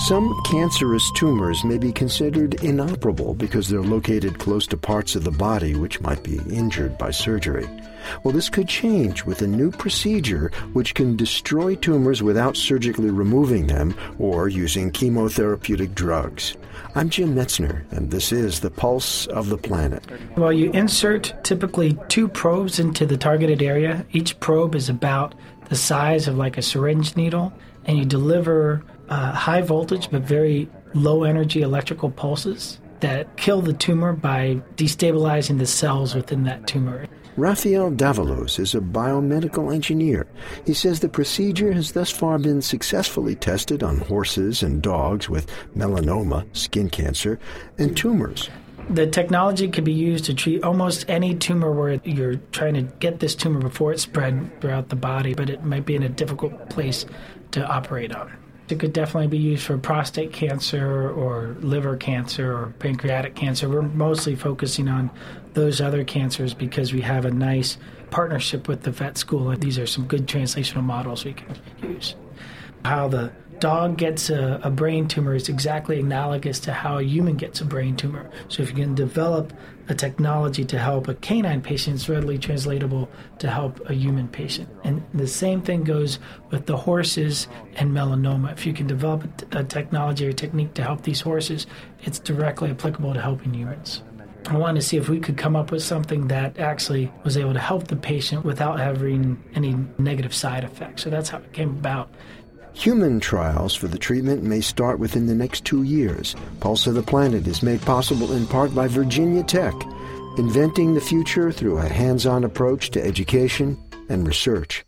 Some cancerous tumors may be considered inoperable because they're located close to parts of the body which might be injured by surgery. Well, this could change with a new procedure which can destroy tumors without surgically removing them or using chemotherapeutic drugs. I'm Jim Metzner, and this is The Pulse of the Planet. Well, you insert typically two probes into the targeted area. Each probe is about the size of like a syringe needle, and you deliver uh, high voltage but very low energy electrical pulses that kill the tumor by destabilizing the cells within that tumor. Rafael Davalos is a biomedical engineer. He says the procedure has thus far been successfully tested on horses and dogs with melanoma, skin cancer, and tumors. The technology can be used to treat almost any tumor where you're trying to get this tumor before it spread throughout the body, but it might be in a difficult place to operate on. It could definitely be used for prostate cancer or liver cancer or pancreatic cancer. We're mostly focusing on those other cancers because we have a nice partnership with the vet school. And these are some good translational models we can use. How the dog gets a, a, brain tumor is exactly analogous to how a human gets a brain tumor. So if you can develop a technology to help a canine patient, it's readily translatable to help a human patient. And the same thing goes with the horses and melanoma. If you can develop a, a technology or technique to help these horses, it's directly applicable to helping humans. I wanted to see if we could come up with something that actually was able to help the patient without having any negative side effects. So that's how it came about. Human trials for the treatment may start within the next two years. Pulse of the Planet is made possible in part by Virginia Tech, inventing the future through a hands on approach to education and research.